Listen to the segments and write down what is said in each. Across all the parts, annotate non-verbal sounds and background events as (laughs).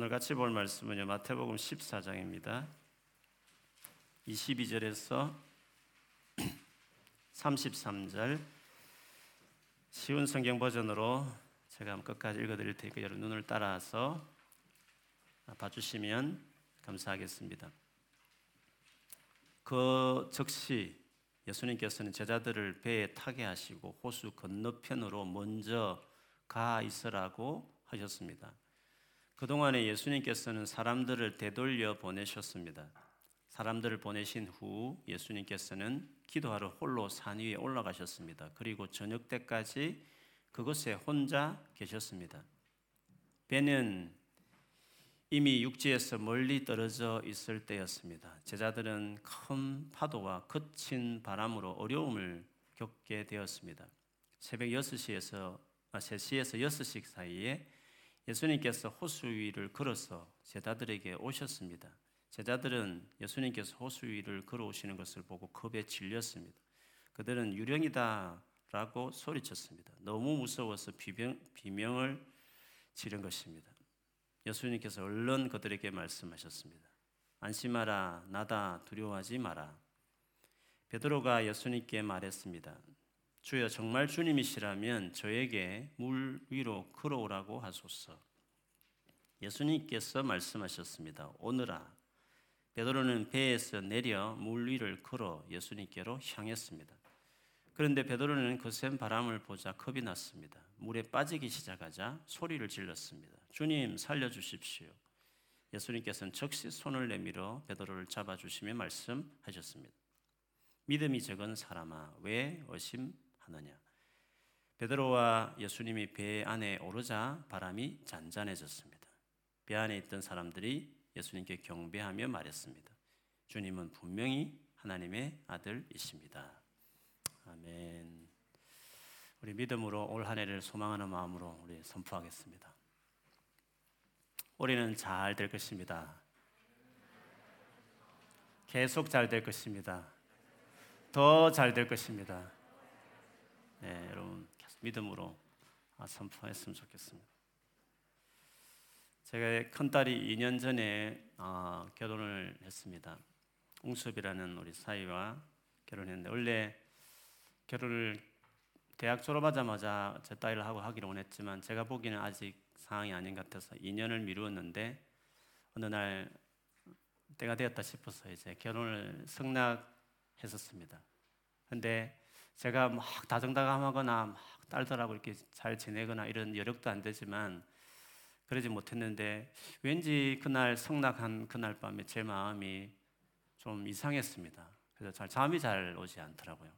오늘 같이 볼 말씀은요. 마태복음 14장입니다. 22절에서 33절 쉬운 성경 버전으로 제가 끝까지 읽어 드릴 테니까 여러분 눈을 따라서 봐 주시면 감사하겠습니다. 그 즉시 예수님께서는 제자들을 배에 타게 하시고 호수 건너편으로 먼저 가 있으라고 하셨습니다. 그동안에 예수님께서는 사람들을 되돌려 보내셨습니다. 사람들을 보내신 후 예수님께서는 기도하러 홀로 산 위에 올라가셨습니다. 그리고 저녁 때까지 그곳에 혼자 계셨습니다. 배는 이미 육지에서 멀리 떨어져 있을 때였습니다. 제자들은 큰 파도와 거친 바람으로 어려움을 겪게 되었습니다. 새벽 6시에서 아, 3시에서 6시 사이에 예수님께서 호수 위를 걸어서 제자들에게 오셨습니다. 제자들은 예수님께서 호수 위를 걸어오시는 것을 보고 겁에 질렸습니다. 그들은 유령이다라고 소리쳤습니다. 너무 무서워서 비명, 비명을 지른 것입니다. 예수님께서 얼른 그들에게 말씀하셨습니다. 안심하라, 나다, 두려워하지 마라. 베드로가 예수님께 말했습니다. 주여 정말 주님이시라면 저에게 물 위로 걸어오라고 하소서. 예수님께서 말씀하셨습니다. 오너라. 베드로는 배에서 내려 물 위를 걸어 예수님께로 향했습니다. 그런데 베드로는 거센 바람을 보자 겁이 났습니다. 물에 빠지기 시작하자 소리를 질렀습니다. 주님 살려 주십시오. 예수님께서는 즉시 손을 내밀어 베드로를 잡아 주시며 말씀하셨습니다. 믿음이 적은 사람아 왜 의심 하느냐? 베드로와 예수님이 배 안에 오르자 바람이 잔잔해졌습니다. 배 안에 있던 사람들이 예수님께 경배하며 말했습니다. 주님은 분명히 하나님의 아들이십니다. 아멘. 우리 믿음으로 올 한 해를 소망하는 마음으로 우리 선포하겠습니다. 올해는 잘 될 것입니다. 계속 잘 될 것입니다. 더 잘 될 것입니다. 네, 여러분 믿음으로 선포했으면 좋겠습니다. 제가 큰 딸이 2년 전에 어, 결혼을 했습니다. 웅섭이라는 우리 사이와 결혼했는데 원래 결혼을 대학 졸업하자마자 제 딸을 하고 하기로 원했지만 제가 보기에는 아직 상황이 아닌 것 같아서 2년을 미루었는데 어느 날 때가 되었다 싶어서 이제 결혼을 승낙했었습니다. 근데 제가 막 다정다감하거나 막 딸들하고 이렇게 잘 지내거나 이런 여력도 안 되지만 그러지 못했는데 왠지 그날 성낙한 그날 밤에 제 마음이 좀 이상했습니다. 그래서 잘 잠이 잘 오지 않더라고요.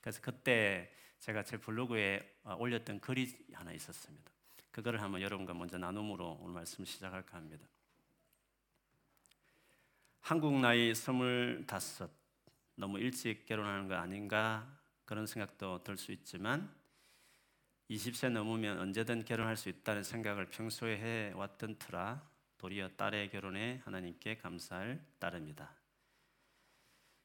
그래서 그때 제가 제 블로그에 어, 올렸던 글이 하나 있었습니다. 그거를 한번 여러분과 먼저 나눔으로 오늘 말씀 시작할까 합니다. 한국 나이 스물다섯 너무 일찍 결혼하는 거 아닌가 그런 생각도 들 수 있지만 20세 넘으면 언제든 결혼할 수 있다는 생각을 평소에 해왔던 터라 도리어 딸의 결혼에 하나님께 감사할 따름이다.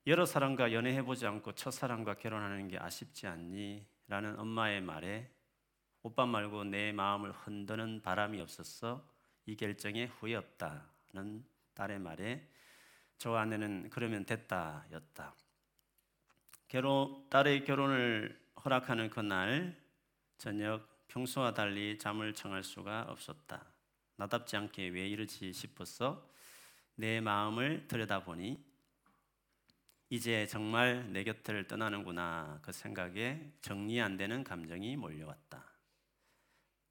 여러 사람과 연애해보지 않고 첫사랑과 결혼하는 게 아쉽지 않니? 라는 엄마의 말에 오빠 말고 내 마음을 흔드는 바람이 없었어 이 결정에 후회 없다는 딸의 말에 저 아내는 그러면 됐다 였다. 결혼, 딸의 결혼을 허락하는 그날 저녁 평소와 달리 잠을 청할 수가 없었다. 나답지 않게 왜 이러지 싶어서 내 마음을 들여다보니 이제 정말 내 곁을 떠나는구나 그 생각에 정리 안 되는 감정이 몰려왔다.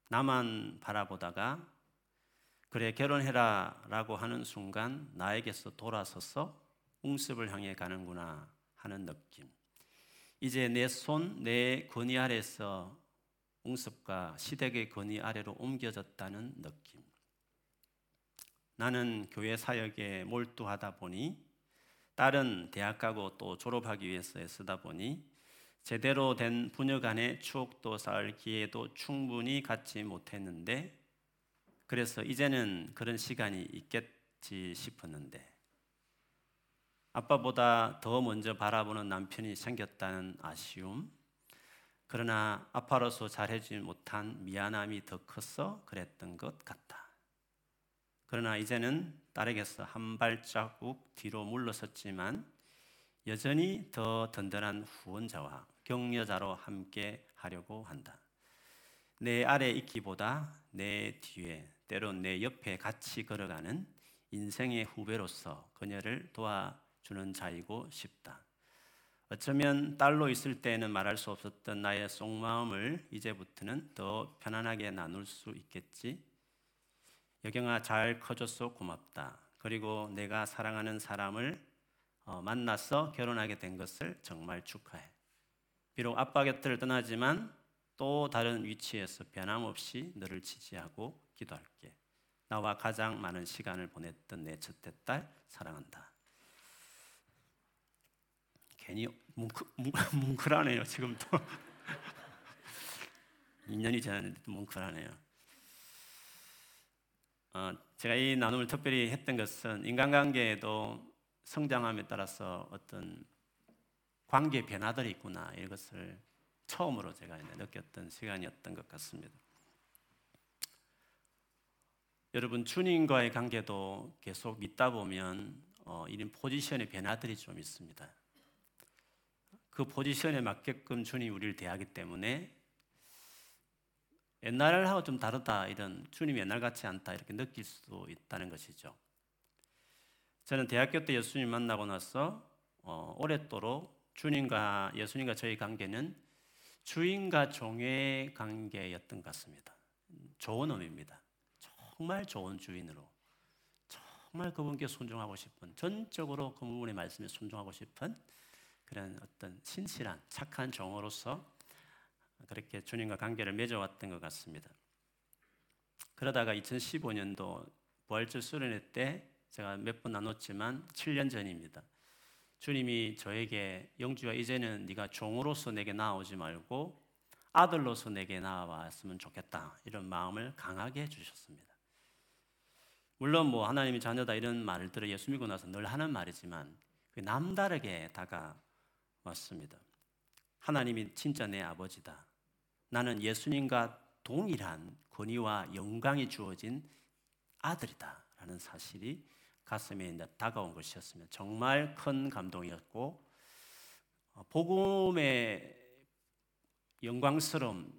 나만 바라보다가 그래 결혼해라 라고 하는 순간 나에게서 돌아서서 웅습을 향해 가는구나 하는 느낌. 이제 내 손, 내 권위 아래서 웅습과 시댁의 권위 아래로 옮겨졌다는 느낌. 나는 교회 사역에 몰두하다 보니 딸은 대학 가고 또 졸업하기 위해서 애쓰다 보니 제대로 된 부녀 간의 추억도 쌓을 기회도 충분히 갖지 못했는데 그래서 이제는 그런 시간이 있겠지 싶었는데 아빠보다 더 먼저 바라보는 남편이 생겼다는 아쉬움 그러나 아빠로서 잘해주지 못한 미안함이 더 컸어 그랬던 것 같다. 그러나 이제는 딸에게서 한 발자국 뒤로 물러섰지만 여전히 더 든든한 후원자와 격려자로 함께 하려고 한다. 내 아래 있기보다 내 뒤에 때론 내 옆에 같이 걸어가는 인생의 후배로서 그녀를 도와 주는 자이고 싶다. 어쩌면 딸로 있을 때는 말할 수 없었던 나의 속마음을 이제부터는 더 편안하게 나눌 수 있겠지. 여경아 잘 커줘서 고맙다. 그리고 내가 사랑하는 사람을 어, 만나서 결혼하게 된 것을 정말 축하해. 비록 아빠 곁을 떠나지만 또 다른 위치에서 변함없이 너를 지지하고 기도할게. 나와 가장 많은 시간을 보냈던 내 첫째 딸 사랑한다. 괜히 뭉클, (laughs) 뭉클하네요. 지금도 (laughs) 2년이 지났는데도 뭉클하네요. 어, 제가 이 나눔을 특별히 했던 것은 인간관계에도 성장함에 따라서 어떤 관계 변화들이 있구나 이것을 처음으로 제가 느꼈던 시간이었던 것 같습니다. 여러분 주님과의 관계도 계속 믿다 보면 어, 이런 포지션의 변화들이 좀 있습니다. 그 포지션에 맞게끔 주님 우리를 대하기 때문에 옛날하고 좀 다르다 이런 주님 옛날 같지 않다 이렇게 느낄 수 있다는 것이죠. 저는 대학교 때 예수님 만나고 나서 어, 오랫도록 주님과 예수님과 저희 관계는 주인과 종의 관계였던 것 같습니다. 좋은 의미입니다. 정말 좋은 주인으로 정말 그분께 순종하고 싶은 전적으로 그분의 말씀에 순종하고 싶은 그런 어떤 신실한 착한 종으로서 그렇게 주님과 관계를 맺어왔던 것 같습니다. 그러다가 2015년도 부활절 수련회 때 제가 몇 번 나눴지만 7년 전입니다. 주님이 저에게 영주야 이제는 네가 종으로서 내게 나오지 말고 아들로서 내게 나왔으면 좋겠다 이런 마음을 강하게 주셨습니다. 물론 뭐 하나님이 자녀다 이런 말을 들어 예수 믿고 나서 늘 하는 말이지만 남다르게 다가 왔습니다. 하나님이 진짜 내 아버지다. 나는 예수님과 동일한 권위와 영광이 주어진 아들이다. 라는 사실이 가슴에 다가온 것이었으면 정말 큰 감동이었고, 어, 복음의 영광스러움,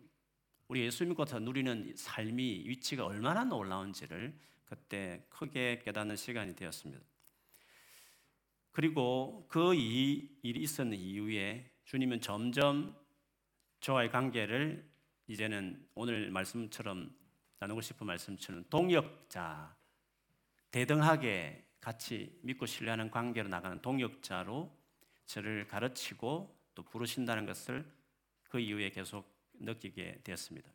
우리 예수 믿고서 누리는 삶이 위치가 얼마나 놀라운지를 그때 크게 깨닫는 시간이 되었습니다. 그리고 그 일이 있었는 이후에 주님은 점점 저와의 관계를 이제는 오늘 말씀처럼 나누고 싶은 말씀처럼 동역자, 대등하게 같이 믿고 신뢰하는 관계로 나가는 동역자로 저를 가르치고 또 부르신다는 것을 그 이후에 계속 느끼게 되었습니다.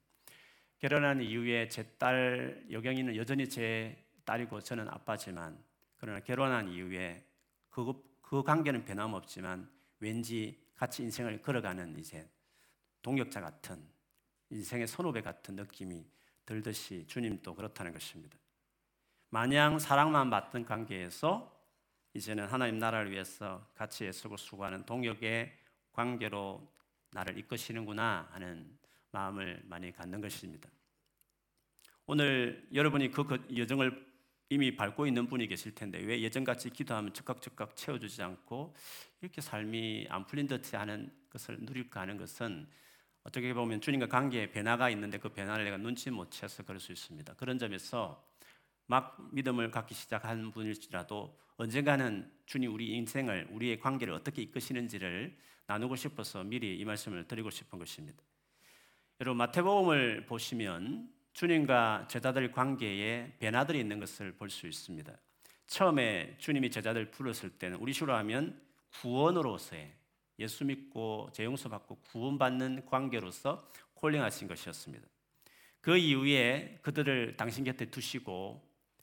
결혼한 이후에 제 딸 여경이는 여전히 제 딸이고 저는 아빠지만 그러나 결혼한 이후에 그, 그 관계는 변함없지만 왠지 같이 인생을 걸어가는 이제 동역자 같은 인생의 선후배 같은 느낌이 들듯이 주님도 그렇다는 것입니다. 마냥 사랑만 받던 관계에서 이제는 하나님 나라를 위해서 같이 애쓰고 수고하는 동역의 관계로 나를 이끄시는구나 하는 마음을 많이 갖는 것입니다. 오늘 여러분이 그 여정을 이미 밟고 있는 분이 계실 텐데 왜 예전같이 기도하면 즉각즉각 채워주지 않고 이렇게 삶이 안 풀린 듯이 하는 것을 누릴까 하는 것은 어떻게 보면 주님과 관계에 변화가 있는데 그 변화를 내가 눈치 못 채서 그럴 수 있습니다. 그런 점에서 막 믿음을 갖기 시작한 분일지라도 언젠가는 주님 우리 인생을 우리의 관계를 어떻게 이끄시는지를 나누고 싶어서 미리 이 말씀을 드리고 싶은 것입니다. 여러분 마태복음을 보시면 주님과 제자들 관계에 변화들이 있는 것을 볼 수 있습니다. 처음에 주님이 제자들 부르실 때는 우리 식으로 하면 구원으로서의 예수 믿고 재용서 받고 구원받는 관계로서 콜링하신 것이었습니다. 그 이후에 그들을 당신 곁에 두시고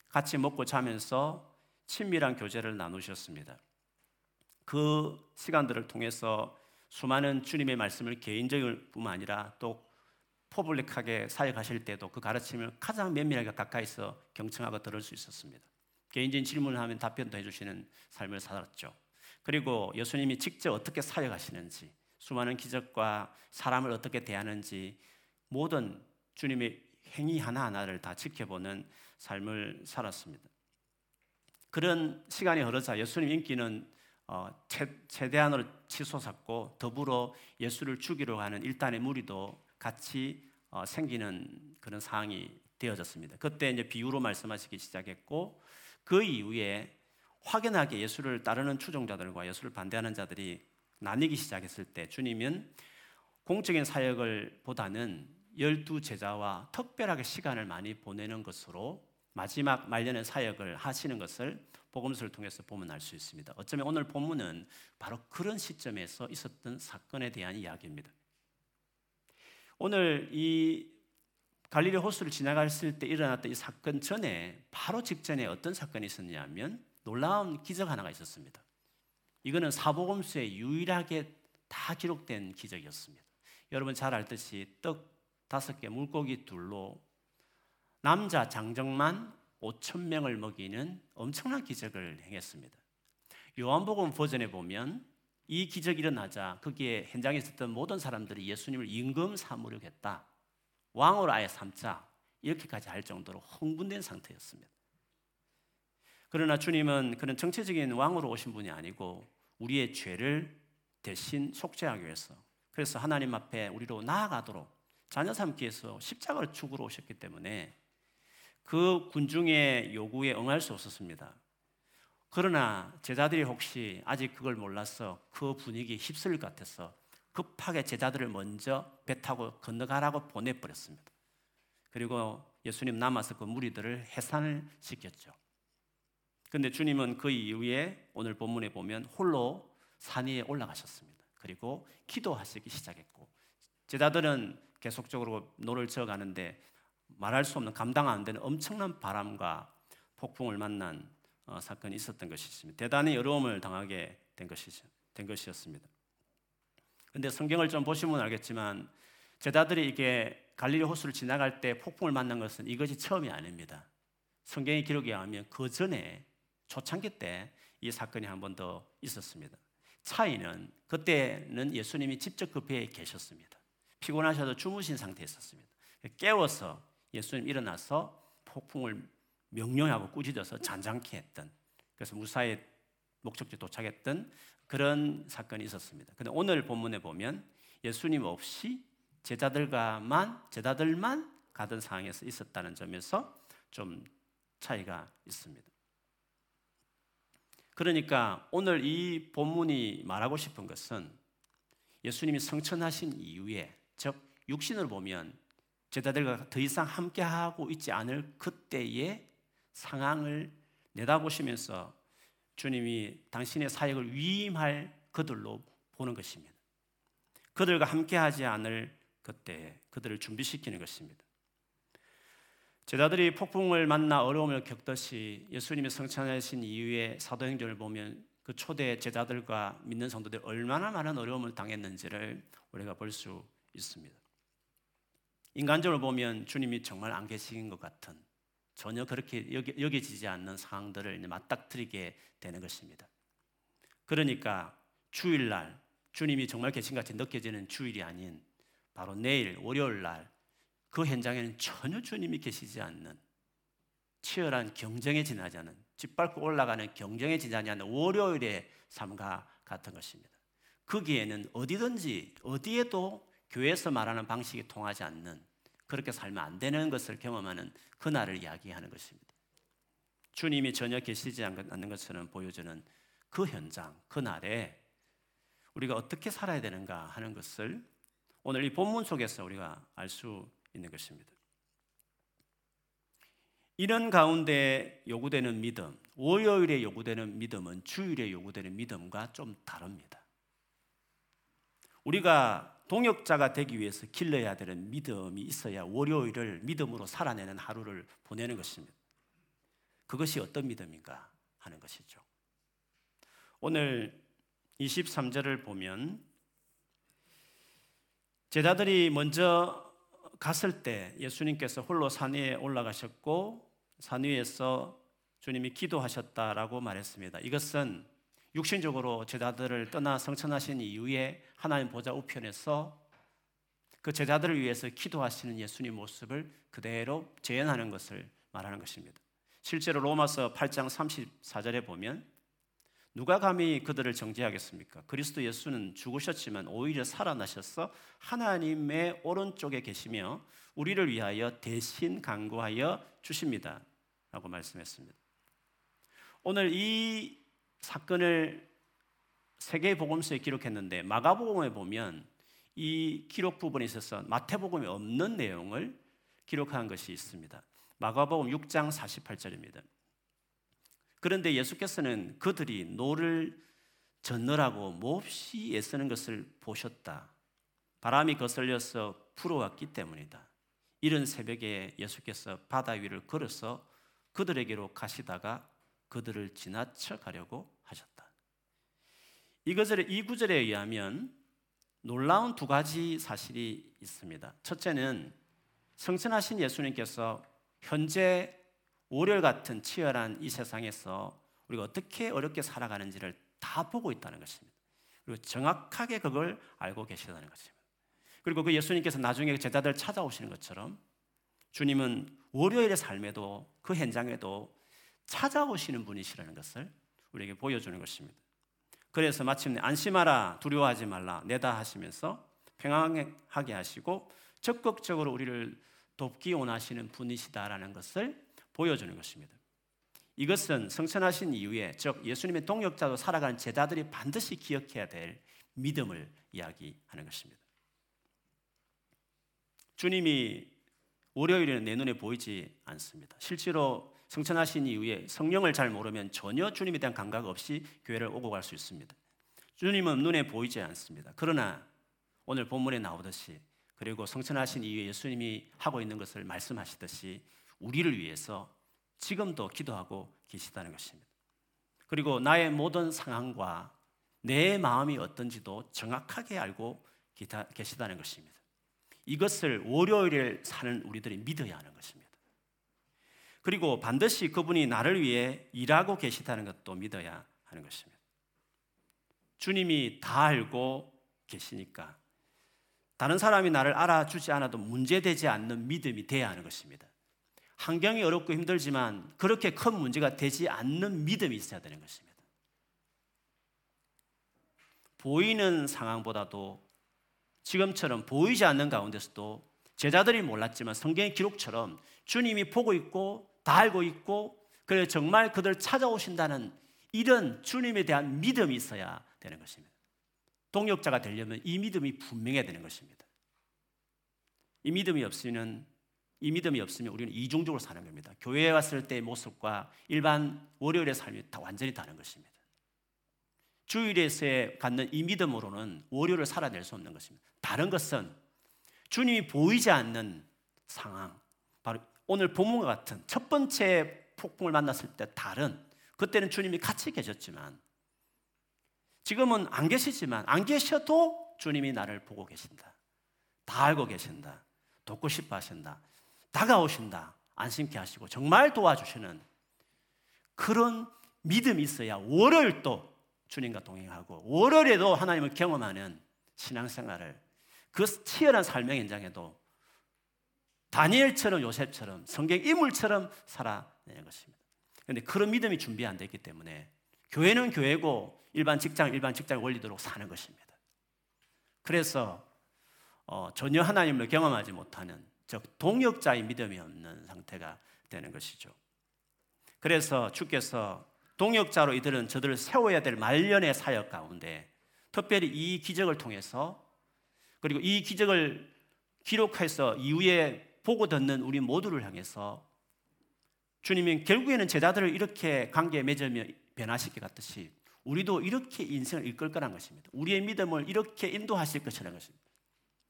같이 먹고 자면서 친밀한 교제를 나누셨습니다. 그 시간들을 통해서 수많은 주님의 말씀을 개인적일 뿐만 아니라 또 포블릭하게 사역하실 때도 그 가르침을 가장 면밀하게 가까이서 경청하고 들을 수 있었습니다. 개인적인 질문을 하면 답변도 해주시는 삶을 살았죠. 그리고 예수님이 직접 어떻게 사역하시는지, 수많은 기적과 사람을 어떻게 대하는지 모든 주님의 행위 하나하나를 다 지켜보는 삶을 살았습니다. 그런 시간이 흐르자 예수님 인기는 어, 최, 대한으로 치솟았고 더불어 예수를 죽이러 가는 일단의 무리도 같이 어, 생기는 그런 상황이 되어졌습니다. 그때 이제 비유로 말씀하시기 시작했고 그 이후에 확연하게 예수를 따르는 추종자들과 예수를 반대하는 자들이 나뉘기 시작했을 때 주님은 공적인 사역을 보다는 열두 제자와 특별하게 시간을 많이 보내는 것으로 마지막 말년의 사역을 하시는 것을 복음서를 통해서 보면 알 수 있습니다. 어쩌면 오늘 본문은 바로 그런 시점에서 있었던 사건에 대한 이야기입니다. 오늘 이 갈릴리 호수를 지나갔을 때 일어났던 이 사건 전에 바로 직전에 어떤 사건이 있었냐면 놀라운 기적 하나가 있었습니다. 이거는 사복음서에 유일하게 다 기록된 기적이었습니다. 여러분 잘 알듯이 떡 다섯 개, 물고기 둘로 남자 장정만 5천 명을 먹이는 엄청난 기적을 행했습니다. 요한복음 버전에 보면 이 기적이 일어나자 거기에 현장에 있었던 모든 사람들이 예수님을 임금 삼으려고 했다. 왕으로 아예 삼자. 이렇게까지 할 정도로 흥분된 상태였습니다. 그러나 주님은 그런 정체적인 왕으로 오신 분이 아니고 우리의 죄를 대신 속죄하기 위해서 그래서 하나님 앞에 우리로 나아가도록 자녀 삼기 위해서 십자가를 죽으러 오셨기 때문에 그 군중의 요구에 응할 수 없었습니다. 그러나 제자들이 혹시 아직 그걸 몰라서 그 분위기에 휩쓸릴 것 같아서 급하게 제자들을 먼저 배 타고 건너가라고 보내버렸습니다. 그리고 예수님 남아서 그 무리들을 해산을 시켰죠. 근데 주님은 그 이후에 오늘 본문에 보면 홀로 산 위에 올라가셨습니다. 그리고 기도하시기 시작했고 제자들은 계속적으로 노를 저어가는데 말할 수 없는 감당 안 되는 엄청난 바람과 폭풍을 만난 어, 사건이 있었던 것이습니다. 대단히 어려움을 당하게 된 것이 된 것이었습니다. 근데 성경을 좀 보시면 알겠지만 제자들이 이게 갈릴리 호수를 지나갈 때 폭풍을 만난 것은 이것이 처음이 아닙니다. 성경의 기록에 의하면 그 전에 초창기 때 이 사건이 한 번 더 있었습니다. 차이는 그때는 예수님이 직접 그 배에 계셨습니다. 피곤하셔서 주무신 상태에 있었습니다. 깨워서 예수님 일어나서 폭풍을 명령하고 꾸짖어서 잔잔케 했던 그래서 무사히 목적지 도착했던 그런 사건이 있었습니다. 근데 오늘 본문에 보면 예수님 없이 제자들과만 제자들만 가던 상황에서 있었다는 점에서 좀 차이가 있습니다. 그러니까 오늘 이 본문이 말하고 싶은 것은 예수님이 성천하신 이후에 즉 육신을 보면 제자들과 더 이상 함께하고 있지 않을 그때의 상황을 내다보시면서 주님이 당신의 사역을 위임할 그들로 보는 것입니다. 그들과 함께하지 않을 그때 그들을 준비시키는 것입니다. 제자들이 폭풍을 만나 어려움을 겪듯이 예수님이 성찬하신 이후에 사도행전을 보면 그 초대 제자들과 믿는 성도들이 얼마나 많은 어려움을 당했는지를 우리가 볼 수 있습니다. 인간적으로 보면 주님이 정말 안 계신 것 같은 전혀 그렇게 여기, 지지 않는 상황들을 맞닥뜨리게 되는 것입니다. 그러니까 주일날 주님이 정말 계신 같이 느껴지는 주일이 아닌 바로 내일 월요일 날 그 현장에는 전혀 주님이 계시지 않는 치열한 경쟁에 지나지 않은 짓밟고 올라가는 경쟁에 지나지 않는 월요일의 삶과 같은 것입니다. 거기에는 어디든지 어디에도 교회에서 말하는 방식이 통하지 않는 그렇게 살면 안 되는 것을 경험하는 그날을 이야기하는 것입니다. 주님이 전혀 계시지 않는 것처럼 보여주는 그 현장, 그날에 우리가 어떻게 살아야 되는가 하는 것을 오늘 이 본문 속에서 우리가 알 수 있는 것입니다. 이런 가운데 요구되는 믿음, 월요일에 요구되는 믿음은 주일에 요구되는 믿음과 좀 다릅니다. 우리가 동역자가 되기 위해서 길러야 되는 믿음이 있어야 월요일을 믿음으로 살아내는 하루를 보내는 것입니다. 그것이 어떤 믿음인가 하는 것이죠. 오늘 23절을 보면 제자들이 먼저 갔을 때 예수님께서 홀로 산 위에 올라가셨고 산 위에서 주님이 기도하셨다라고 말했습니다. 이것은 육신적으로 제자들을 떠나 성천하신 이후에 하나님 보좌 우편에서 그 제자들을 위해서 기도하시는 예수님 모습을 그대로 재현하는 것을 말하는 것입니다. 실제로 로마서 8장 34절에 보면 누가 감히 그들을 정죄하겠습니까? 그리스도 예수는 죽으셨지만 오히려 살아나셔서 하나님의 오른쪽에 계시며 우리를 위하여 대신 강구하여 주십니다. 라고 말씀했습니다. 오늘 이 사건을 세계 복음서에 기록했는데 마가복음에 보면 이 기록 부분에 있어서 마태복음에 없는 내용을 기록한 것이 있습니다. 마가복음 6장 48절입니다. 그런데 예수께서는 그들이 노를 젓느라고 몹시 애쓰는 것을 보셨다. 바람이 거슬려서 불어왔기 때문이다. 이른 새벽에 예수께서 바다 위를 걸어서 그들에게로 가시다가 그들을 지나쳐 가려고 하셨다. 이 구절에, 이 구절에 의하면 놀라운 두 가지 사실이 있습니다. 첫째는 성천하신 예수님께서 현재 월요일 같은 치열한 이 세상에서 우리가 어떻게 어렵게 살아가는지를 다 보고 있다는 것입니다. 그리고 정확하게 그걸 알고 계시다는 것입니다. 그리고 그 예수님께서 나중에 제자들 찾아오시는 것처럼 주님은 월요일의 삶에도 그 현장에도 찾아오시는 분이시라는 것을 우리에게 보여주는 것입니다. 그래서 마침내 안심하라 두려워하지 말라 내다 하시면서 평안하게 하시고 적극적으로 우리를 돕기 원하시는 분이시다라는 것을 보여주는 것입니다. 이것은 성천하신 이후에 즉 예수님의 동역자로 살아가는 제자들이 반드시 기억해야 될 믿음을 이야기하는 것입니다. 주님이 월요일에는 내 눈에 보이지 않습니다. 실제로 성천하신 이후에 성령을 잘 모르면 전혀 주님에 대한 감각 없이 교회를 오고 갈 수 있습니다. 주님은 눈에 보이지 않습니다. 그러나 오늘 본문에 나오듯이 그리고 성천하신 이후에 예수님이 하고 있는 것을 말씀하시듯이 우리를 위해서 지금도 기도하고 계시다는 것입니다. 그리고 나의 모든 상황과 내 마음이 어떤지도 정확하게 알고 계시다는 것입니다. 이것을 월요일에 사는 우리들이 믿어야 하는 것입니다. 그리고 반드시 그분이 나를 위해 일하고 계시다는 것도 믿어야 하는 것입니다. 주님이 다 알고 계시니까 다른 사람이 나를 알아주지 않아도 문제되지 않는 믿음이 돼야 하는 것입니다. 환경이 어렵고 힘들지만 그렇게 큰 문제가 되지 않는 믿음이 있어야 되는 것입니다. 보이는 상황보다도 지금처럼 보이지 않는 가운데서도 제자들이 몰랐지만 성경의 기록처럼 주님이 보고 있고 다 알고 있고 그래 정말 그들 찾아오신다는 이런 주님에 대한 믿음이 있어야 되는 것입니다. 동역자가 되려면 이 믿음이 분명해야 되는 것입니다. 이 믿음이 없으면 이 믿음이 없으면 우리는 이중적으로 사는 겁니다. 교회에 왔을 때의 모습과 일반 월요일의 삶이 다 완전히 다른 것입니다. 주일에서 갖는 이 믿음으로는 월요일을 살아낼 수 없는 것입니다. 다른 것은 주님이 보이지 않는 상황, 오늘 본문과 같은 첫 번째 폭풍을 만났을 때 다른 그때는 주님이 같이 계셨지만 지금은 안 계시지만 안 계셔도 주님이 나를 보고 계신다. 다 알고 계신다. 돕고 싶어 하신다. 다가오신다. 안심케 하시고 정말 도와주시는 그런 믿음이 있어야 월요일도 주님과 동행하고 월요일에도 하나님을 경험하는 신앙생활을 그 치열한 삶의 현장에도 다니엘처럼 요셉처럼 성경 인물처럼 살아내는 것입니다. 그런데 그런 믿음이 준비 안 됐기 때문에 교회는 교회고 일반 직장 일반 직장 원리대로 사는 것입니다. 그래서 어, 전혀 하나님을 경험하지 못하는 즉 동역자의 믿음이 없는 상태가 되는 것이죠. 그래서 주께서 동역자로 이들은 저들을 세워야 될 말년의 사역 가운데 특별히 이 기적을 통해서 그리고 이 기적을 기록해서 이후에 보고 듣는 우리 모두를 향해서 주님이 결국에는 제자들을 이렇게 관계에 맺으며 변화시켜 갔듯이 우리도 이렇게 인생을 이끌 거란 것입니다. 우리의 믿음을 이렇게 인도하실 것이라는 것입니다.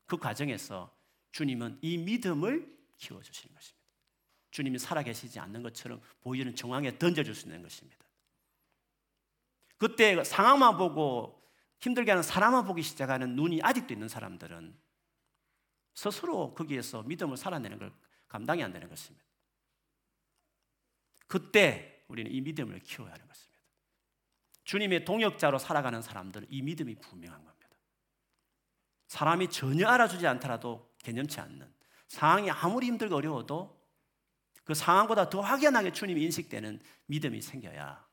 그 과정에서 주님은 이 믿음을 키워주시는 것입니다. 주님이 살아계시지 않는 것처럼 보이는 정황에 던져줄 수 있는 것입니다. 그때 상황만 보고 힘들게 하는 사람만 보기 시작하는 눈이 아직도 있는 사람들은 스스로 거기에서 믿음을 살아내는 걸 감당이 안 되는 것입니다. 그때 우리는 이 믿음을 키워야 하는 것입니다. 주님의 동역자로 살아가는 사람들은 이 믿음이 분명한 겁니다. 사람이 전혀 알아주지 않더라도 개념치 않는 상황이 아무리 힘들고 어려워도 그 상황보다 더 확연하게 주님이 인식되는 믿음이 생겨야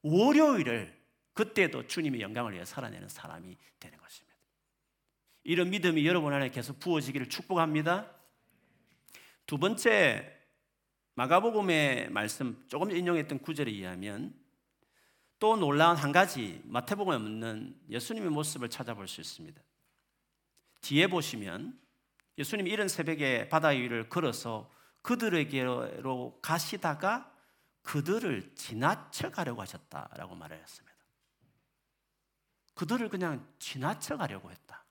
월요일을 그때도 주님의 영광을 위해 살아내는 사람이 되는 것입니다. 이런 믿음이 여러분 안에 계속 부어지기를 축복합니다. 두 번째 마가복음의 말씀 조금 인용했던 구절에 의하면 또 놀라운 한 가지 마태복음에 없는 예수님의 모습을 찾아볼 수 있습니다. 뒤에 보시면 예수님이 이른 새벽에 바다 위를 걸어서 그들에게로 가시다가 그들을 지나쳐 가려고 하셨다라고 말하였습니다. 그들을 그냥 지나쳐 가려고 했다.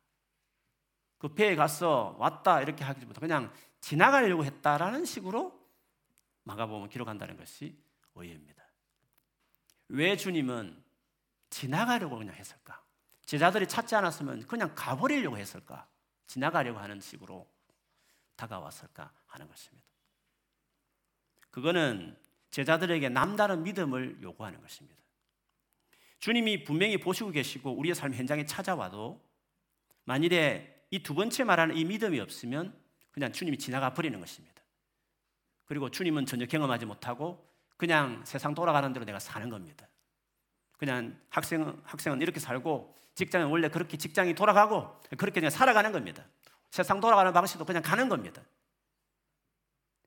그 배에 가서 왔다 이렇게 하기보다 그냥 지나가려고 했다라는 식으로 마가복음 기록한다는 것이 의외입니다. 왜 주님은 지나가려고 그냥 했을까? 제자들이 찾지 않았으면 그냥 가버리려고 했을까? 지나가려고 하는 식으로 다가왔을까 하는 것입니다. 그거는 제자들에게 남다른 믿음을 요구하는 것입니다. 주님이 분명히 보시고 계시고 우리의 삶 현장에 찾아와도 만일에 이 두 번째 말하는 이 믿음이 없으면 그냥 주님이 지나가 버리는 것입니다. 그리고 주님은 전혀 경험하지 못하고 그냥 세상 돌아가는 대로 내가 사는 겁니다. 그냥 학생은, 학생은 이렇게 살고 직장은 원래 그렇게 직장이 돌아가고 그렇게 그냥 살아가는 겁니다. 세상 돌아가는 방식도 그냥 가는 겁니다.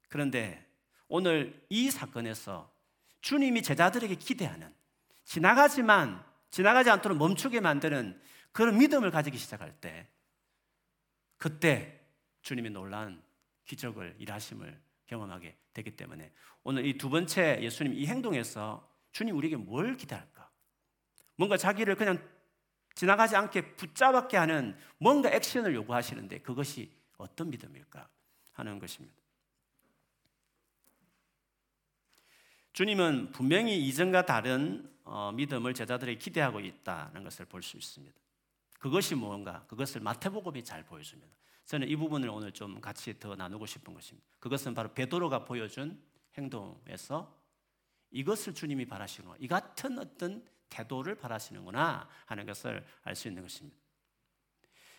그런데 오늘 이 사건에서 주님이 제자들에게 기대하는 지나가지만 지나가지 않도록 멈추게 만드는 그런 믿음을 가지기 시작할 때 그때 주님이 놀란 기적을 일하심을 경험하게 되기 때문에 오늘 이 두 번째 예수님 이 행동에서 주님 우리에게 뭘 기대할까? 뭔가 자기를 그냥 지나가지 않게 붙잡게 하는 뭔가 액션을 요구하시는데 그것이 어떤 믿음일까 하는 것입니다. 주님은 분명히 이전과 다른 어, 믿음을 제자들이 기대하고 있다는 것을 볼 수 있습니다. 그것이 무언가? 그것을 마태복음이 잘 보여줍니다. 저는 이 부분을 오늘 좀 같이 더 나누고 싶은 것입니다. 그것은 바로 베드로가 보여준 행동에서 이것을 주님이 바라시는 이 같은 어떤 태도를 바라시는구나 하는 것을 알 수 있는 것입니다.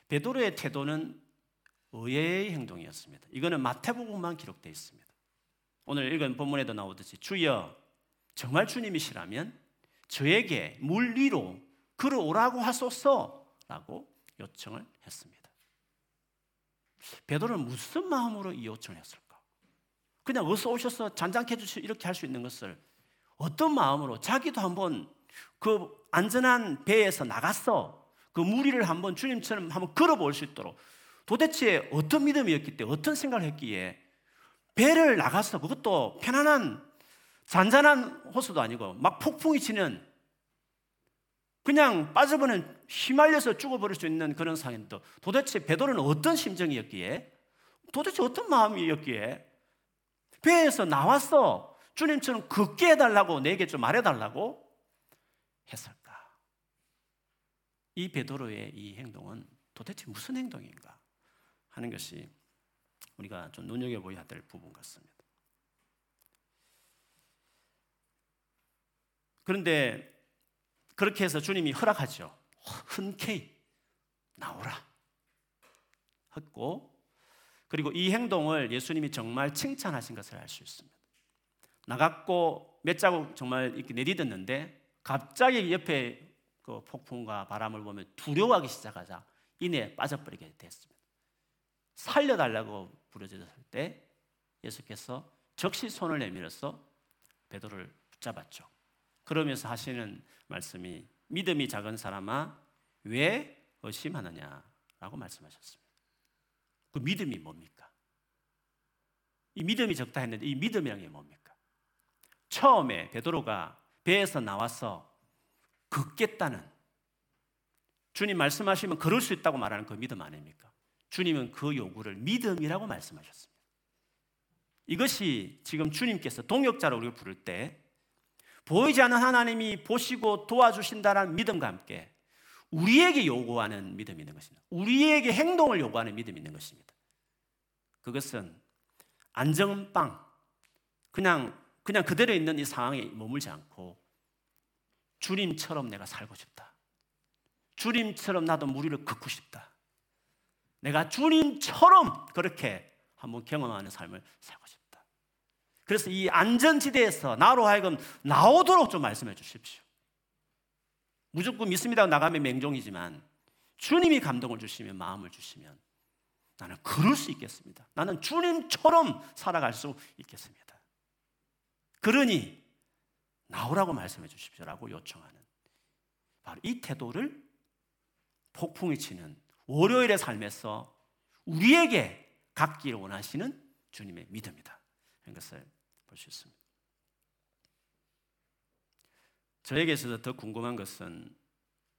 베드로의 태도는 의외의 행동이었습니다. 이거는 마태복음만 기록되어 있습니다. 오늘 읽은 본문에도 나오듯이 주여 정말 주님이시라면 저에게 물 위로 걸어오라고 하소서 라고 요청을 했습니다. 베드로는 무슨 마음으로 이 요청을 했을까? 그냥 어서 오셔서 잔잔케 해주시 이렇게 할 수 있는 것을 어떤 마음으로 자기도 한번 그 안전한 배에서 나갔어 그 무리를 한번 주님처럼 한번 걸어볼 수 있도록 도대체 어떤 믿음이었기 때문에 어떤 생각을 했기에 배를 나갔어 그것도 편안한 잔잔한 호수도 아니고 막 폭풍이 치는 그냥 빠져버는 휘말려서 죽어버릴 수 있는 그런 상황인데 도대체 베드로는 어떤 심정이었기에 도대체 어떤 마음이었기에 배에서 나왔어 주님처럼 걷게 해달라고 내게 좀 말해달라고 했을까? 이 베드로의 이 행동은 도대체 무슨 행동인가 하는 것이 우리가 좀 눈여겨보아야 될 부분 같습니다. 그런데 그렇게 해서 주님이 허락하죠. 흔쾌히 나오라. 했고 그리고 이 행동을 예수님이 정말 칭찬하신 것을 알 수 있습니다. 나갔고 몇 자국 정말 이렇게 내딛었는데 갑자기 옆에 그 폭풍과 바람을 보면 두려워하기 시작하자 이내 빠져버리게 됐습니다. 살려달라고 부르짖었을 때 예수께서 적시 손을 내밀어서 베드로를 붙잡았죠. 그러면서 하시는 말씀이 믿음이 작은 사람아 왜 의심하느냐라고 말씀하셨습니다. 그 믿음이 뭡니까? 이 믿음이 적다 했는데 이 믿음이란 게 뭡니까? 처음에 베드로가 배에서 나와서 걷겠다는 주님 말씀하시면 걸을 수 있다고 말하는 그 믿음 아닙니까? 주님은 그 요구를 믿음이라고 말씀하셨습니다. 이것이 지금 주님께서 동역자로 우리를 부를 때 보이지 않는 하나님이 보시고 도와주신다는 믿음과 함께 우리에게 요구하는 믿음이 있는 것입니다. 우리에게 행동을 요구하는 믿음이 있는 것입니다. 그것은 안정빵, 그냥, 그냥 그대로 있는 이 상황에 머물지 않고 주님처럼 내가 살고 싶다. 주님처럼 나도 무리를 걷고 싶다. 내가 주님처럼 그렇게 한번 경험하는 삶을 살고. 그래서 이 안전지대에서 나로 하여금 나오도록 좀 말씀해 주십시오. 무조건 믿습니다 나가면 맹종이지만 주님이 감동을 주시면 마음을 주시면 나는 그럴 수 있겠습니다. 나는 주님처럼 살아갈 수 있겠습니다. 그러니 나오라고 말씀해 주십시오라고 요청하는 바로 이 태도를 폭풍이 치는 월요일의 삶에서 우리에게 갖기를 원하시는 주님의 믿음이다. 이런 것을 볼 수 있습니다. 저에게 있어서 더 궁금한 것은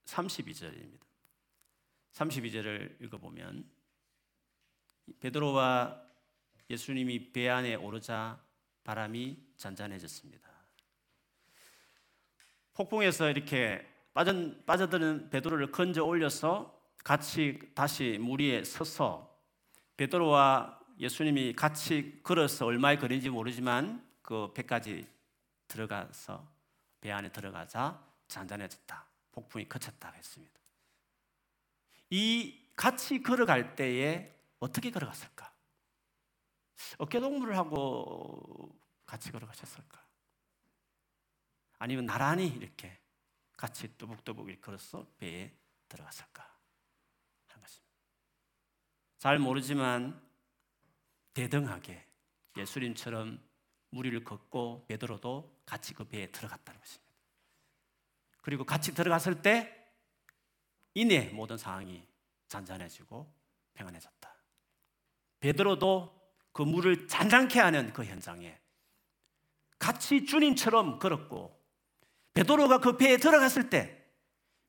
32절입니다. 32절을 읽어보면 베드로와 예수님이 배 안에 오르자 바람이 잔잔해졌습니다. 폭풍에서 이렇게 빠져, 빠져드는 베드로를 건져 올려서 같이 다시 물 위에 서서 베드로와 예수님이 같이 걸어서 얼마의 거리인지 모르지만 그 배까지 들어가서 배 안에 들어가자 잔잔해졌다. 폭풍이 그쳤다 했습니다. 이 같이 걸어갈 때에 어떻게 걸어갔을까? 어깨 동무를 하고 같이 걸어가셨을까? 아니면 나란히 이렇게 같이 이렇게 걸어서 배에 들어갔을까? 하는 것입니다. 잘 모르지만 대등하게 예수님처럼 무리를 걷고 베드로도 같이 그 배에 들어갔다는 것입니다. 그리고 같이 들어갔을 때 이내 모든 상황이 잔잔해지고 평안해졌다. 베드로도 그 물을 잔잔케 하는 그 현장에 같이 주님처럼 걸었고 베드로가 그 배에 들어갔을 때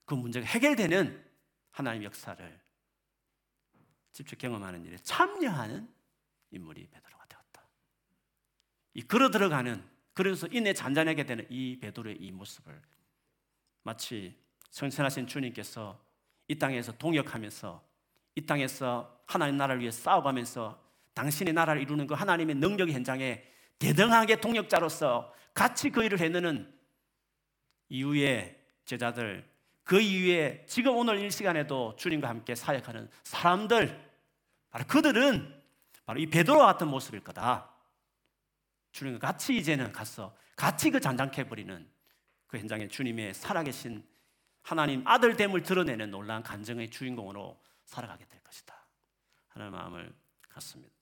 그 문제가 해결되는 하나님 역사를 직접 경험하는 일에 참여하는 인물이 베드로가 되었다. 이 걸어 들어가는 그래서 이내 잔잔하게 되는 이 베드로의 이 모습을 마치 성천하신 주님께서 이 땅에서 동역하면서 이 땅에서 하나님 나라를 위해 싸워가면서 당신의 나라를 이루는 그 하나님의 능력 현장에 대등하게 동역자로서 같이 그 일을 해내는 이후에 제자들 그 이후에 지금 오늘 이 시간에도 주님과 함께 사역하는 사람들 바로 그들은 바로 이 베드로와 같은 모습일 거다. 주님과 같이 이제는 가서 같이 그 잔잔케 버리는 그 현장에 주님의 살아계신 하나님 아들됨을 드러내는 놀라운 간증의 주인공으로 살아가게 될 것이다. 하는 마음을 갖습니다.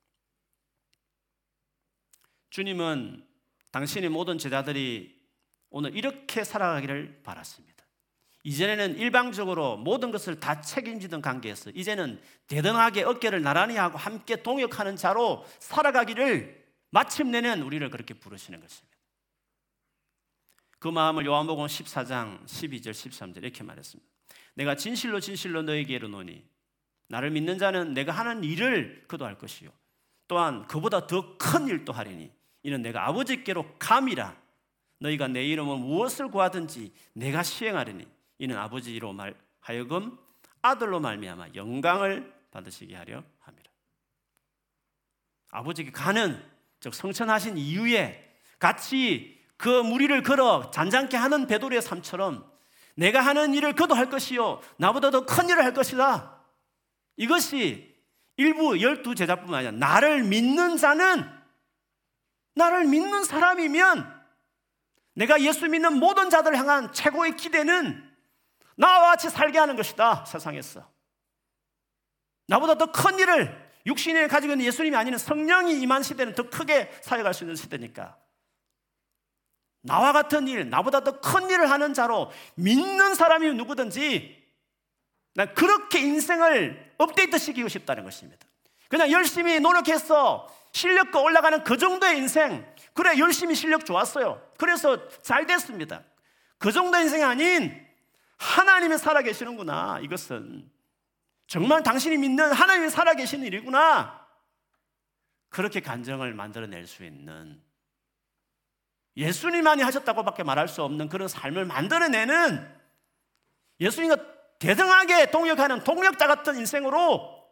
주님은 당신의 모든 제자들이 오늘 이렇게 살아가기를 바랐습니다. 이전에는 일방적으로 모든 것을 다 책임지던 관계에서 이제는 대등하게 어깨를 나란히 하고 함께 동역하는 자로 살아가기를 마침내는 우리를 그렇게 부르시는 것입니다. 그 마음을 요한복음 14장 12절 13절 이렇게 말했습니다. 내가 진실로 진실로 너에게 이르노니 나를 믿는 자는 내가 하는 일을 그도 할 것이요 또한 그보다 더 큰 일도 하리니 이는 내가 아버지께로 감이라 너희가 내 이름으로 무엇을 구하든지 내가 시행하리니 이는 아버지로 말 하여금 아들로 말미암아 영광을 받으시게 하려 함이라. 아버지께 가는 즉 성천하신 이후에 같이 그 무리를 걸어 잔잔케 하는 베드로의 삶처럼 내가 하는 일을 그도 할 것이요 나보다 더 큰 일을 할 것이다. 이것이 일부 열두 제자뿐만 아니라 나를 믿는 자는 나를 믿는 사람이면 내가 예수 믿는 모든 자들을 향한 최고의 기대는 나와 같이 살게 하는 것이다. 세상에서. 나보다 더 큰 일을 육신에 가지고 있는 예수님이 아닌 성령이 임한 시대는 더 크게 사역할 수 있는 시대니까. 나와 같은 일, 나보다 더 큰 일을 하는 자로 믿는 사람이 누구든지 난 그렇게 인생을 업데이트 시키고 싶다는 것입니다. 그냥 열심히 노력해서 실력과 올라가는 그 정도의 인생, 그래 열심히 실력 좋았어요. 그래서 잘 됐습니다. 그 정도 인생이 아닌 하나님이 살아계시는구나. 이것은 정말 당신이 믿는 하나님이 살아계시는 일이구나. 그렇게 간정을 만들어낼 수 있는 예수님만이 하셨다고밖에 말할 수 없는 그런 삶을 만들어내는 예수님과 대등하게 동역하는 동역자 같은 인생으로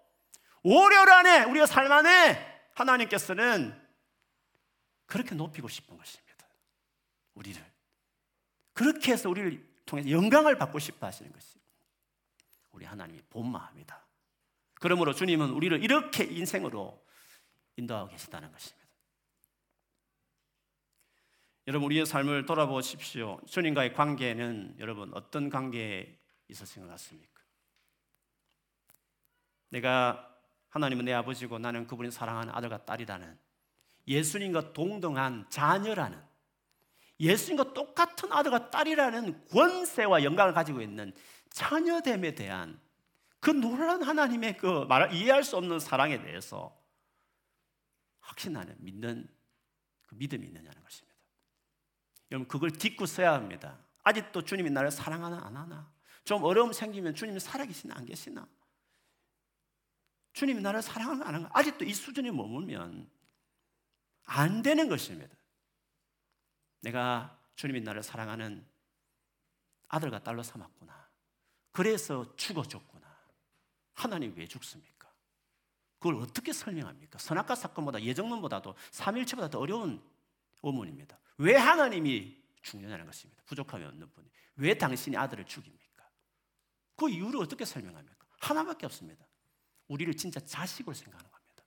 월요일 안에 우리가 삶 안에 하나님께서는 그렇게 높이고 싶은 것입니다. 우리를. 그렇게 해서 우리를 통해서 영광을 받고 싶어 하시는 것이 우리 하나님의 본 마음이다. 그러므로 주님은 우리를 이렇게 인생으로 인도하고 계시다는 것입니다. 여러분 우리의 삶을 돌아보십시오. 주님과의 관계는 여러분 어떤 관계에 있었을 것 같습니까? 내가 하나님은 내 아버지고 나는 그분이 사랑하는 아들과 딸이라는 예수님과 동등한 자녀라는 예수님과 똑같은 아들과 딸이라는 권세와 영광을 가지고 있는 자녀됨에 대한 그 놀라운 하나님의 그 말, 이해할 수 없는 사랑에 대해서 확신하는 믿는 그 믿음이 있느냐는 것입니다. 여러분 그걸 딛고 서야 합니다. 아직도 주님이 나를 사랑하나 안 하나? 좀 어려움 생기면 주님이 살아계시나 안 계시나? 주님이 나를 사랑하나 안 하나? 아직도 이 수준에 머물면 안 되는 것입니다. 내가 주님이 나를 사랑하는 아들과 딸로 삼았구나. 그래서 죽어줬구나. 하나님 왜 죽습니까? 그걸 어떻게 설명합니까? 선악과 사건보다 예정론보다도 삼일체보다 더 어려운 의문입니다. 왜 하나님이 죽느냐는 것입니다. 부족함이 없는 분이. 왜 당신이 아들을 죽입니까? 그 이유를 어떻게 설명합니까? 하나밖에 없습니다. 우리를 진짜 자식으로 생각하는 겁니다.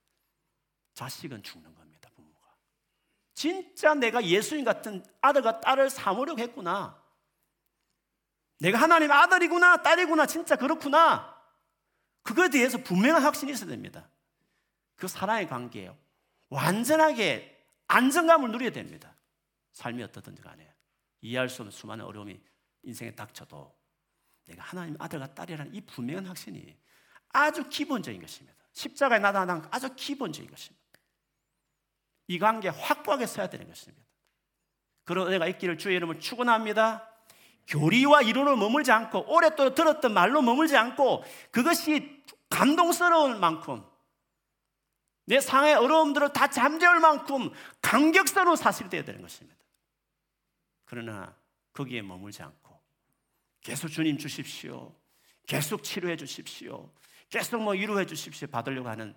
자식은 죽는 부모가. 진짜 내가 예수님 같은 아들과 딸을 삼으려고 했구나. 내가 하나님의 아들이구나, 딸이구나, 진짜 그렇구나. 그거에 대해서 분명한 확신이 있어야 됩니다. 그 사랑의 관계예요. 완전하게 안정감을 누려야 됩니다. 삶이 어떻든지 간에 이해할 수 없는 수많은 어려움이 인생에 닥쳐도 내가 하나님 아들과 딸이라는 이 분명한 확신이 아주 기본적인 것입니다. 십자가에 나타난 아주 기본적인 것입니다. 이 관계 확고하게 써야 되는 것입니다. 그런 은혜가 있기를 주의 이름을 축원합니다. 교리와 이론을 머물지 않고 오랫동안 들었던 말로 머물지 않고 그것이 감동스러운 만큼 내 상의 어려움들을 다 잠재울 만큼 감격스러운 사실이 되어야 되는 것입니다. 그러나 거기에 머물지 않고 계속 주님 주십시오. 계속 치료해 주십시오. 계속 뭐 위로해 주십시오. 받으려고 하는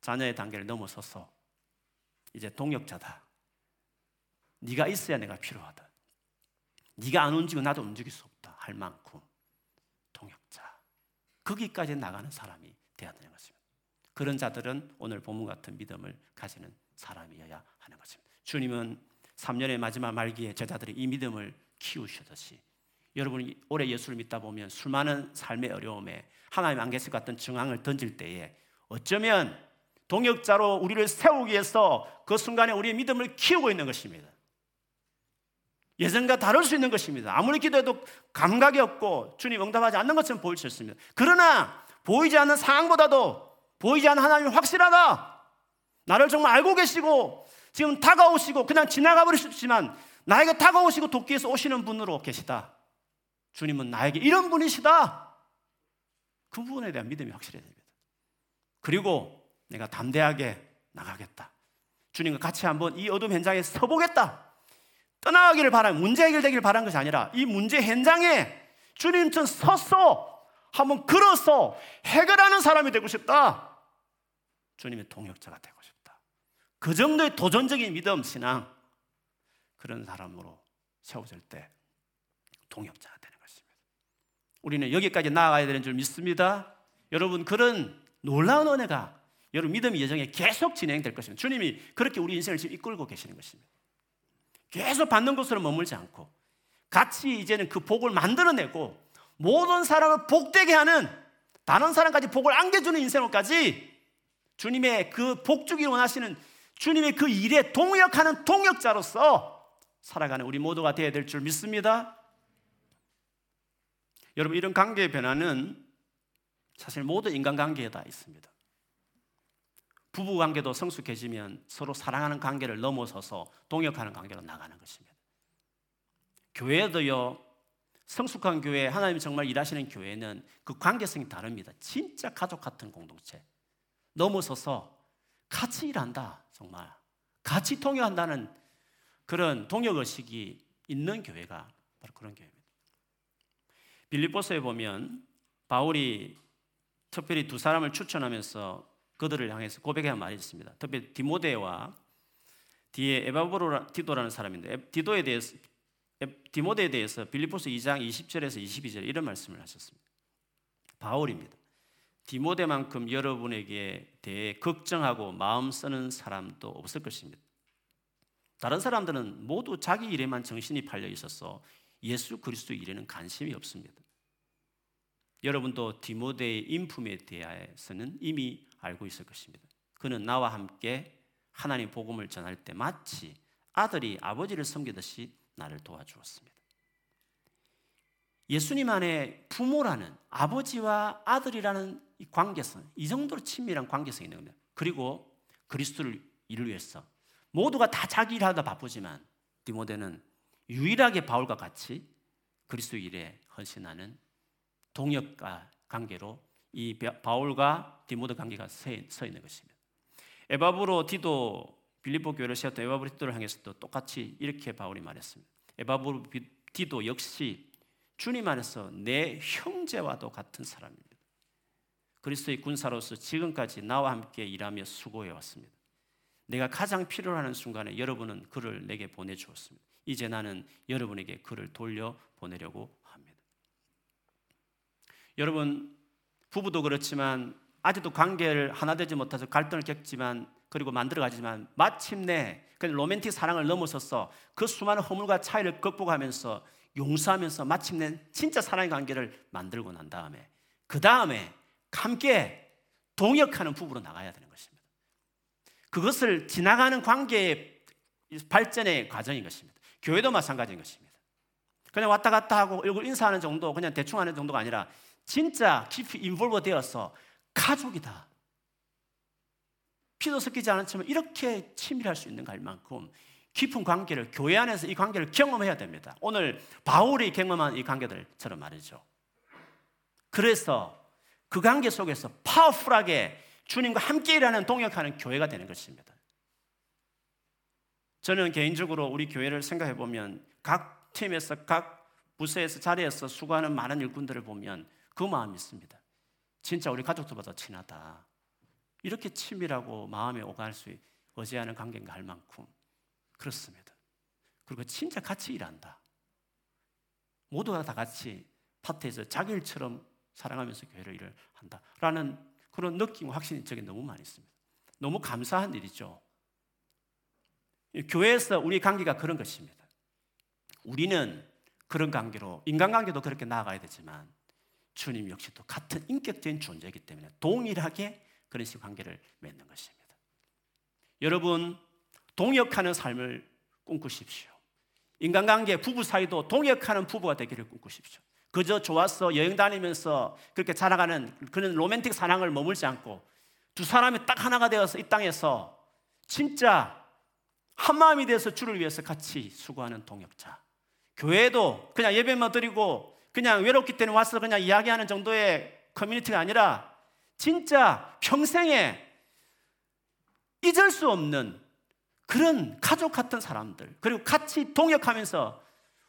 자녀의 단계를 넘어서서 이제 동역자다. 네가 있어야 내가 필요하다. 네가 안 움직이고 나도 움직일 수 없다 할 만큼 동역자 거기까지 나가는 사람이 되어야 되는 것입니다. 그런 자들은 오늘 본문 같은 믿음을 가지는 사람이어야 하는 것입니다. 주님은 3년의 마지막 말기에 제자들이 이 믿음을 키우시듯이 여러분이 올해 예수를 믿다 보면 수많은 삶의 어려움에 하나님 안 계실 것 같은 정황을 던질 때에 어쩌면 동역자로 우리를 세우기 위해서 그 순간에 우리의 믿음을 키우고 있는 것입니다. 예전과 다를 수 있는 것입니다. 아무리 기도해도 감각이 없고 주님 응답하지 않는 것처럼 보일 수 있습니다. 그러나 보이지 않는 상황보다도 보이지 않는 하나님이 확실하다. 나를 정말 알고 계시고 지금 다가오시고 그냥 지나가 버리셨지만 나에게 다가오시고 도끼에서 오시는 분으로 계시다. 주님은 나에게 이런 분이시다. 그 부분에 대한 믿음이 확실해야 됩니다. 그리고 내가 담대하게 나가겠다. 주님과 같이 한번 이 어둠 현장에 서보겠다. 떠나가기를 바란 문제 해결되기를 바란 것이 아니라 이 문제 현장에 주님처럼 서서 한번 걸어서 해결하는 사람이 되고 싶다. 주님의 동역자가 되고 싶다. 그 정도의 도전적인 믿음, 신앙 그런 사람으로 세워질 때 동역자가 되는 것입니다. 우리는 여기까지 나아가야 되는 줄 믿습니다. 여러분 그런 놀라운 은혜가 여러분 믿음의 여정에 계속 진행될 것입니다. 주님이 그렇게 우리 인생을 지금 이끌고 계시는 것입니다. 계속 받는 것으로 머물지 않고 같이 이제는 그 복을 만들어내고 모든 사람을 복되게 하는 다른 사람까지 복을 안겨주는 인생으로까지 주님의 그 복주기 원하시는 주님의 그 일에 동역하는 동역자로서 살아가는 우리 모두가 되어야 될 줄 믿습니다. 여러분 이런 관계의 변화는 사실 모든 인간관계에 다 있습니다. 부부 관계도 성숙해지면 서로 사랑하는 관계를 넘어서서 동역하는 관계로 나가는 것입니다. 교회도요, 성숙한 교회, 하나님이 정말 일하시는 교회는 그 관계성이 다릅니다. 진짜 가족 같은 공동체. 넘어서서 같이 일한다, 정말. 같이 통역한다는 그런 동역의식이 있는 교회가 바로 그런 교회입니다. 빌립보서에 보면 바울이 특별히 두 사람을 추천하면서 그들을 향해서 고백한 말이 있습니다. 특히 디모데와 뒤에 에바브로 디도라는 사람인데 디도에 대해서 디모데에 대해서 빌립보서 2장 20절에서 22절 이런 말씀을 하셨습니다. 바울입니다. 디모데만큼 여러분에게 대해 걱정하고 마음 쓰는 사람도 없을 것입니다. 다른 사람들은 모두 자기 일에만 정신이 팔려 있어서 예수 그리스도 일에는 관심이 없습니다. 여러분도 디모데의 인품에 대해서는 이미 알고 있을 것입니다. 그는 나와 함께 하나님 복음을 전할 때 마치 아들이 아버지를 섬기듯이 나를 도와주었습니다. 예수님 안에 부모라는 아버지와 아들이라는 이 관계성, 이 정도로 친밀한 관계성이 있는 겁니다. 그리고 그리스도를 이를 위해서 모두가 다 자기 일하다 바쁘지만 디모데는 유일하게 바울과 같이 그리스도 일에 헌신하는 동역과 관계로 이 바울과 디모데 관계가 서 있는 것입니다. 에바브로 디도 빌립보 교회를 세웠던 에바브로 디도를 향해서도 똑같이 이렇게 바울이 말했습니다. 에바브로 디도 역시 주님 안에서 내 형제와도 같은 사람입니다. 그리스도의 군사로서 지금까지 나와 함께 일하며 수고해 왔습니다. 내가 가장 필요로 하는 순간에 여러분은 그를 내게 보내 주었습니다. 이제 나는 여러분에게 그를 돌려 보내려고 합니다. 여러분, 부부도 그렇지만 아직도 관계를 하나 되지 못해서 갈등을 겪지만 그리고 만들어가지만 마침내 그 로맨틱 사랑을 넘어서서 그 수많은 허물과 차이를 극복하면서 용서하면서 마침내 진짜 사랑의 관계를 만들고 난 다음에 그 다음에 함께 동역하는 부부로 나가야 되는 것입니다. 그것을 지나가는 관계의 발전의 과정인 것입니다. 교회도 마찬가지인 것입니다. 그냥 왔다 갔다 하고 얼굴 인사하는 정도, 그냥 대충 하는 정도가 아니라 진짜 깊이 인볼버 되어서 가족이다. 피도 섞이지 않았지만 이렇게 친밀할 수 있는 갈만큼 깊은 관계를 교회 안에서 이 관계를 경험해야 됩니다. 오늘 바울이 경험한 이 관계들처럼 말이죠. 그래서 그 관계 속에서 파워풀하게 주님과 함께 일하는 동역하는 교회가 되는 것입니다. 저는 개인적으로 우리 교회를 생각해 보면 각 팀에서 각 부서에서 자리에서 수고하는 많은 일꾼들을 보면 그 마음이 있습니다. 진짜 우리 가족들보다 친하다. 이렇게 친밀하고 마음에 오갈 수 의지하는 관계인가 할 만큼 그렇습니다. 그리고 진짜 같이 일한다. 모두가 다 같이 파트에서 자기 일처럼 사랑하면서 교회를 일을 한다라는 그런 느낌, 확신이 저게 너무 많이 있습니다. 너무 감사한 일이죠. 교회에서 우리 관계가 그런 것입니다. 우리는 그런 관계로 인간관계도 그렇게 나아가야 되지만 주님 역시도 같은 인격적인 존재이기 때문에 동일하게 그런 식 관계를 맺는 것입니다. 여러분 동역하는 삶을 꿈꾸십시오. 인간관계 부부 사이도 동역하는 부부가 되기를 꿈꾸십시오. 그저 좋았어 여행 다니면서 그렇게 살아가는 그런 로맨틱 사랑을 머물지 않고 두 사람이 딱 하나가 되어서 이 땅에서 진짜 한 마음이 되어서 주를 위해서 같이 수고하는 동역자. 교회도 그냥 예배만 드리고 그냥 외롭기 때문에 와서 그냥 이야기하는 정도의 커뮤니티가 아니라 진짜 평생에 잊을 수 없는 그런 가족 같은 사람들 그리고 같이 동역하면서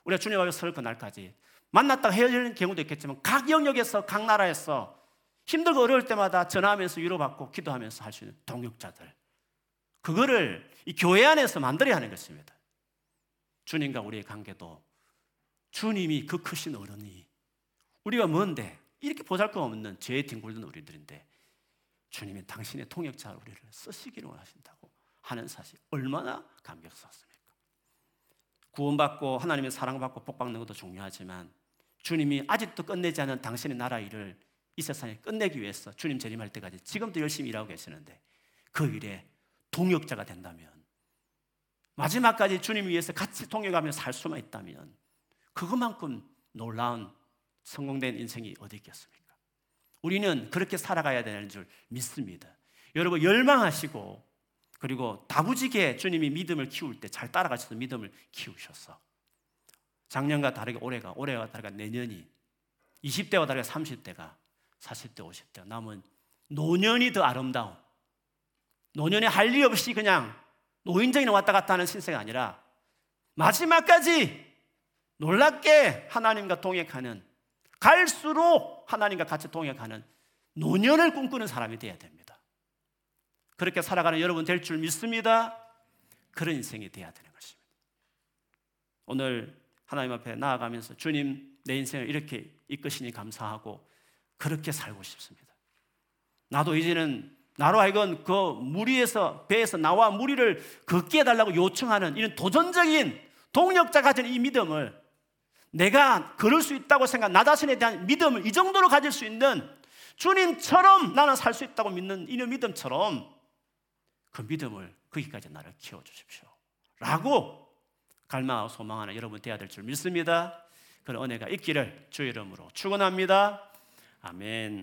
우리가 주님 앞에 설 그날까지 만났다가 헤어지는 경우도 있겠지만 각 영역에서 각 나라에서 힘들고 어려울 때마다 전화하면서 위로받고 기도하면서 할 수 있는 동역자들. 그거를 이 교회 안에서 만들어야 하는 것입니다. 주님과 우리의 관계도 주님이 그 크신 어른이 우리가 뭔데 이렇게 보잘것 없는 죄에 뒹굴던 우리들인데 주님이 당신의 통역자 우리를 쓰시기를 원하신다고 하는 사실 얼마나 감격스럽습니까? 구원받고 하나님의 사랑받고 복받는 것도 중요하지만 주님이 아직도 끝내지 않은 당신의 나라 일을 이 세상에 끝내기 위해서 주님 재림할 때까지 지금도 열심히 일하고 계시는데 그 일에 동역자가 된다면 마지막까지 주님 위해서 같이 동역하며 살 수만 있다면 그것만큼 놀라운 성공된 인생이 어디 있겠습니까? 우리는 그렇게 살아가야 되는 줄 믿습니다. 여러분 열망하시고 그리고 다부지게 주님이 믿음을 키울 때 잘 따라가셔서 믿음을 키우셔서 작년과 다르게 올해가, 올해와 다르게 내년이 20대와 다르게 30대가 40대, 50대 남은 노년이 더 아름다운 노년에 할 일 없이 그냥 노인정이나 왔다 갔다 하는 신세가 아니라 마지막까지 놀랍게 하나님과 동역하는 갈수록 하나님과 같이 동역하는 노년을 꿈꾸는 사람이 되어야 됩니다. 그렇게 살아가는 여러분 될 줄 믿습니다. 그런 인생이 되어야 되는 것입니다. 오늘 하나님 앞에 나아가면서 주님 내 인생을 이렇게 이끄시니 감사하고 그렇게 살고 싶습니다. 나도 이제는 나로 하여금 그 무리에서 배에서 나와 무리를 걷게 해달라고 요청하는 이런 도전적인 동력자 가진 이 믿음을 내가 그럴 수 있다고 생각, 나 자신에 대한 믿음을 이 정도로 가질 수 있는 주님처럼 나는 살 수 있다고 믿는 이런 믿음처럼 그 믿음을 거기까지 나를 키워 주십시오. 라고 갈망하고 소망하는 여러분 되어야 될 줄 믿습니다. 그런 은혜가 있기를 주의 이름으로 축원합니다. 아멘.